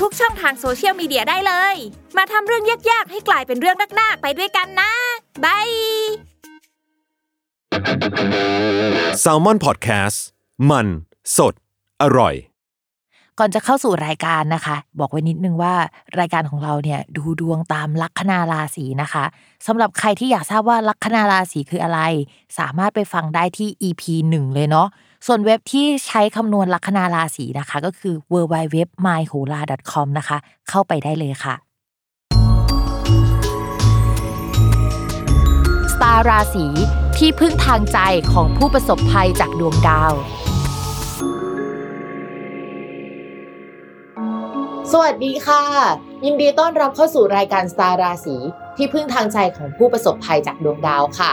ทุกช่องทางโซเชียลมีเดียได้เลย มาทำเรื่องยากๆ ให้กลายเป็นเรื่องนากๆไปด้วยกันนะ by Salmon Podcast มัน สด อร่อย ก่อนจะเข้าสู่รายการนะคะ บอกไว้นิดนึงว่ารายการของเราเนี่ยดูดวงตามลัคนาราศีนะคะสำหรับใครที่อยากทราบว่าลัคนาราศีคืออะไร สามารถไปฟังได้ที่ EP 1 เลยเนาะ ส่วนเว็บที่ใช้คำนวณลัคนาราศีนะคะ ก็คือ w w w m y h o l a c o m นะคะ เข้าไปได้เลยค่ะสตาราศีที่พึ่งทางใจของผู้ประสบภัยจากดวงดาว สวัสดีค่ะ ยินดีต้อนรับเข้าสู่รายการสตาราศีที่พึ่งทางใจของผู้ประสบภัยจากดวงดาวค่ะ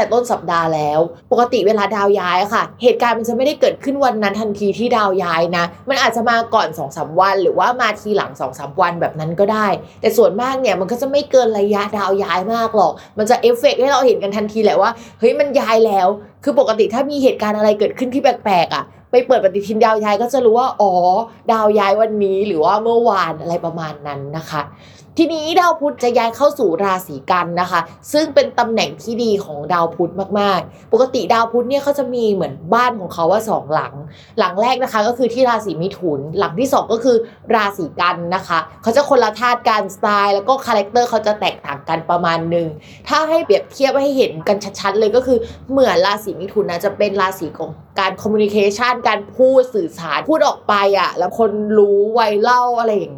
่ต้นสัปดาห์แล้ว ปกติเวลาดาวย้ายค่ะ เหตุการณ์มันจะไม่ได้เกิดขึ้นวันนั้นทันทีที่ดาวย้ายนะ มันอาจจะมาก่อนสองสามวัน หรือว่ามาทีหลังสองสามวันแบบนั้นก็ได้ แต่ส่วนมากเนี่ยมันก็จะไม่เกินระยะดาวย้ายมากหรอก มันจะเอฟเฟกต์ให้เราเห็นกันทันทีแหละว่าเฮ้ยมันย้ายแล้ว คือปกติถ้ามีเหตุการณ์อะไรเกิดขึ้นที่แปลกๆอะ ไปเปิดปฏิทินดาวย้ายก็จะรู้ว่า อ๋อ ดาวย้ายวันนี้หรือว่าเมื่อวานอะไรประมาณนั้นนะคะ ทีนี้ดาวพุธจะย้ายเข้าสู่ราศีกันย์นะคะ ซึ่งเป็นตำแหน่งที่ดีของดาวพุธมากๆ ปกติดาวพุธเนี่ยเขาจะมีเหมือนบ้านของเขาว่าสองหลัง หลังแรกนะคะก็คือที่ราศีมิถุน หลังที่สองก็คือราศีกันย์นะคะ เขาจะคนละธาตุกันสไตล์แล้วก็ character เขาจะแตกต่างกันประมาณหนึ่งถ้าให้เปรียบเทียบให้เห็นกันชัดๆเลยก็คือเหมือนราศีมิถุนนะจะเป็นราศีของการ communication การพูดสื่อสารพูดออกไปอะแล้วคนรู้ไวเล่าอะไรอย่าง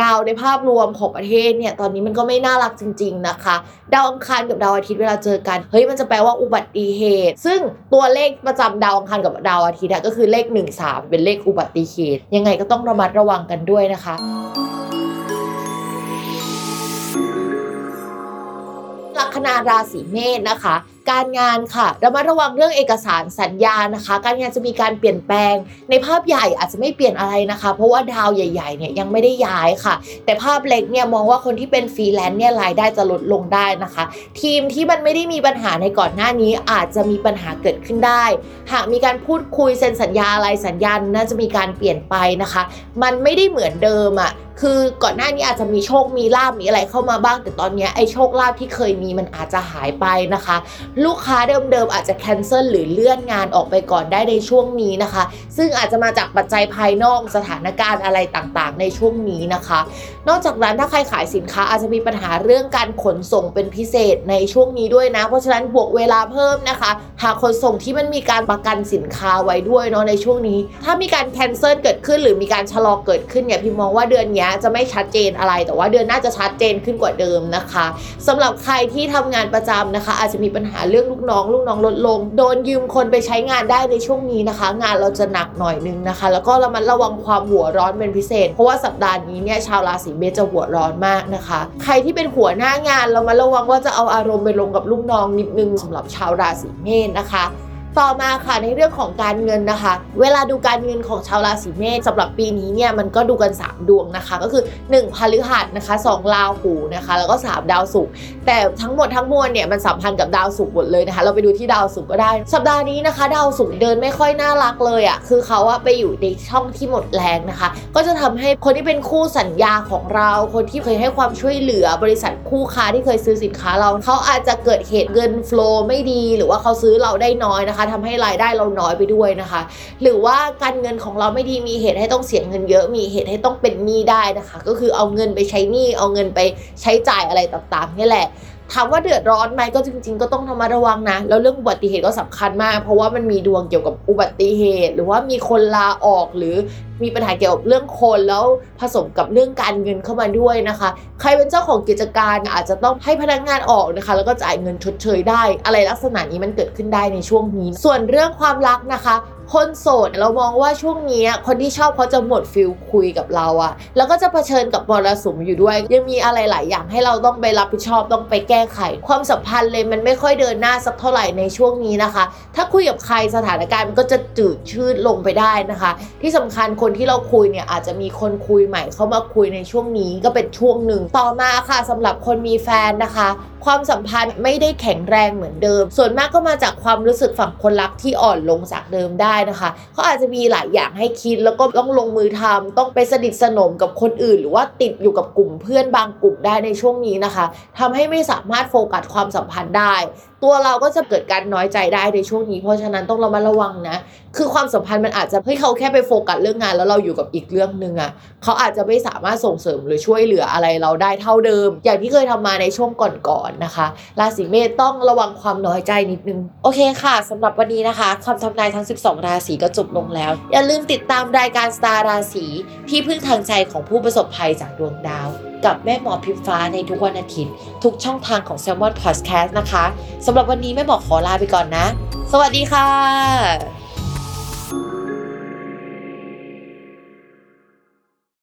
ดาวในภาพรวมของประเทศเนี่ยตอนนี้มันก็ไม่น่ารักจริง ๆนะคะ ดาวอังคารกับดาวอาทิตย์เวลาเจอกันเฮ้ยมันจะแปลว่าอุบัติเหตุ ซึ่งตัวเลขประจำดาวอังคารกับดาวอาทิตย์ก็คือเลข 1 3 เป็นเลขอุบัติเหตุ ยังไงก็ต้องระมัดระวังกันด้วยนะคะลัคนาราศีเมษนะคะ การงานค่ะระมัดระวังเรื่องเอกสารสัญญานะคะ การงานจะมีการเปลี่ยนแปลง ในภาพใหญ่อาจจะไม่เปลี่ยนอะไรนะคะ เพราะว่าดาวใหญ่ๆเนี่ยยังไม่ได้ย้ายค่ะ แต่ภาพเล็กเนี่ยมองว่าคนที่เป็นฟรีแลนซ์เนี่ยรายได้จะลดลงได้นะคะ ทีมที่มันไม่ได้มีปัญหาในก่อนหน้านี้อาจจะมีปัญหาเกิดขึ้นได้ หากมีการพูดคุยเซ็นสัญญาอะไรสัญญาน่าจะมีการเปลี่ยนไปนะคะ มันไม่ได้เหมือนเดิมอะค่ะ คือก่อนหน้านี้อาจจะมีโชคมีลาบมีอะไรเข้ามาบ้าง แต่ตอนนี้ไอ้โชคลาภที่เคยมีมันอาจจะหายไปนะคะ ลูกค้าเดิมๆอาจจะแคนเซิลหรือเลื่อนงานออกไปก่อนได้ในช่วงนี้นะคะ ซึ่งอาจจะมาจากปัจจัยภายนอกสถานการณ์อะไรต่างๆ ในช่วงนี้นะคะ นอกจากนั้นถ้าใครขายสินค้าอาจจะมีปัญหาเรื่องการขนส่งเป็นพิเศษในช่วงนี้ด้วยนะ เพราะฉะนั้นบวกเวลาเพิ่มนะคะ หากขนส่งที่มันมีการประกันสินค้าไว้ด้วยเนาะในช่วงนี้ ถ้ามีการแคนเซิลเกิดขึ้นหรือมีการชะลอเกิดขึ้นเนี่ยพี่มองว่าเดือนเนี้จะไม่ชัดเจนอะไร แต่ว่าเดือนหน้าจะชัดเจนขึ้นกว่าเดิมนะคะสำหรับใครที่ทำงานประจำนะคะ อาจจะมีปัญหาเรื่องลูกน้อง ลูกน้องลดลง โดนยืมคนไปใช้งานได้ในช่วงนี้นะคะ งานเราจะหนักหน่อยนึงนะคะ แล้วก็ระมัดระวังความหัวร้อนเป็นพิเศษ เพราะว่าสัปดาห์นี้เนี่ยชาวราศีเมษจะหัวร้อนมากนะคะ ใครที่เป็นหัวหน้างานเรามาระวังว่าจะเอาอารมณ์ไปลงกับลูกน้องนิดนึงสำหรับชาวราศีเมษนะคะ ต่อมาค่ะในเรื่องของการเงินนะคะ เวลาดูการเงินของชาวราศีเมษสำหรับปีนี้เนี่ยมันก็ดูกัน 3 ดวงนะคะ ก็คือ1พฤหัสนะคะ2ราหูนะคะ แล้วก็3ดาวศุกร์แต่ทั้งหมดทั้งมวลเนี่ยมันสัมพันธ์กับดาวศุกร์หมดเลยนะคะ เราไปดูที่ดาวศุกร์ก็ได้ สัปดาห์นี้นะคะ ดาวศุกร์เดินไม่ค่อยน่ารักเลยอะ่ะคือเขาอะไปอยู่ในช่องที่หมดแรงนะคะ ก็จะทำให้คนที่เป็นคู่สัญญาของเรา คนที่เคยให้ความช่วยเหลือบริษัทคู่ค้าที่เคยซื้อสินค้าเราเขาอาจจะเกิดเหตุเงินฟลูไม่ดี หรือว่าเขาซื้อเราได้น้อยนะคะทำให้รายได้เราน้อยไปด้วยนะคะ หรือว่าการเงินของเราไม่ดีมีเหตุให้ต้องเสียเงินเยอะ มีเหตุให้ต้องเป็นหนี้ได้นะคะ ก็คือเอาเงินไปใช้หนี้เอาเงินไปใช้จ่ายอะไรต่างๆนี่แหละ ถามว่าเดือดร้อนไหมก็จริง ๆ ก็ต้องระมัดระวังนะ แล้วเรื่องอุบัติเหตุก็สำคัญมาก เพราะว่ามันมีดวงเกี่ยวกับอุบัติเหตุ หรือว่ามีคนลาออกหรือมีปัญหาเกี่ยวกับเรื่องคนแล้วผสมกับเรื่องการเงินเข้ามาด้วยนะคะ ใครเป็นเจ้าของกิจการอาจจะต้องให้พนักงานออกนะคะ แล้วก็จ่ายเงินชดเชยได้ อะไรลักษณะนี้มันเกิดขึ้นได้ในช่วงนี้ ส่วนเรื่องความรักนะคะ คนโสดเรามองว่าช่วงนี้คนที่ชอบเขาจะหมดฟิลคุยกับเราอะแล้วก็จะเผชิญกับมรสุมอยู่ด้วย ยังมีอะไรหลายอย่างให้เราต้องไปรับผิดชอบต้องไปแก้ไข ความสัมพันธ์เลยมันไม่ค่อยเดินหน้าสักเท่าไหร่ในช่วงนี้นะคะ ถ้าคุยกับใครสถานการณ์มันก็จะจืดชืดลงไปได้นะคะ ที่สำคัญคนที่เราคุยเนี่ยอาจจะมีคนคุยใหม่เข้ามาคุยในช่วงนี้ก็เป็นช่วงหนึ่งต่อมาค่ะสำหรับคนมีแฟนนะคะ ความสัมพันธ์ไม่ได้แข็งแรงเหมือนเดิม ส่วนมากก็มาจากความรู้สึกฝั่งคนรักที่อ่อนลงจากเดิมได้นะคะเขาอาจจะมีหลายอย่างให้คิดแล้วก็ต้องลงมือทำต้องไปสนิทสนมกับคนอื่น หรือว่าติดอยู่กับกลุ่มเพื่อนบางกลุ่มได้ในช่วงนี้นะคะทำให้ไม่สามารถโฟกัสความสัมพันธ์ได้ ตัวเราก็จะเกิดการน้อยใจได้ในช่วงนี้ เพราะฉะนั้นต้องระมัดระวังนะ คือความสัมพันธ์มันอาจจะเฮ้เขาแค่ไปโฟกัสเรื่องงาน แล้วเราอยู่กับอีกเรื่องหนึ่งอะเขาอาจจะไม่สามารถส่งเสริมหรือช่วยเหลืออะไรเราได้เท่าเดิม อย่างที่เคยทำมาในช่วงก่อนๆนะคะ ราศีเมษต้องระวังความน้อยใจนิดนึง โอเคค่ะสำหรับวันนี้นะคะคำทำนายทั้ง 12 ราศีก็จบลงแล้ว อย่าลืมติดตามรายการสตาร์ราศีที่พึ่งทางใจของผู้ประสบภัยจากดวงดาว กับแม่หมอพิมฟ้าในทุกวันอาทิตย์ ทุกช่องทางของ s ซ l m o n Podcast นะคะสำสำหรับวันนี้แม่หมอขอลาไปก่อนนะ สวัสดีค่ะ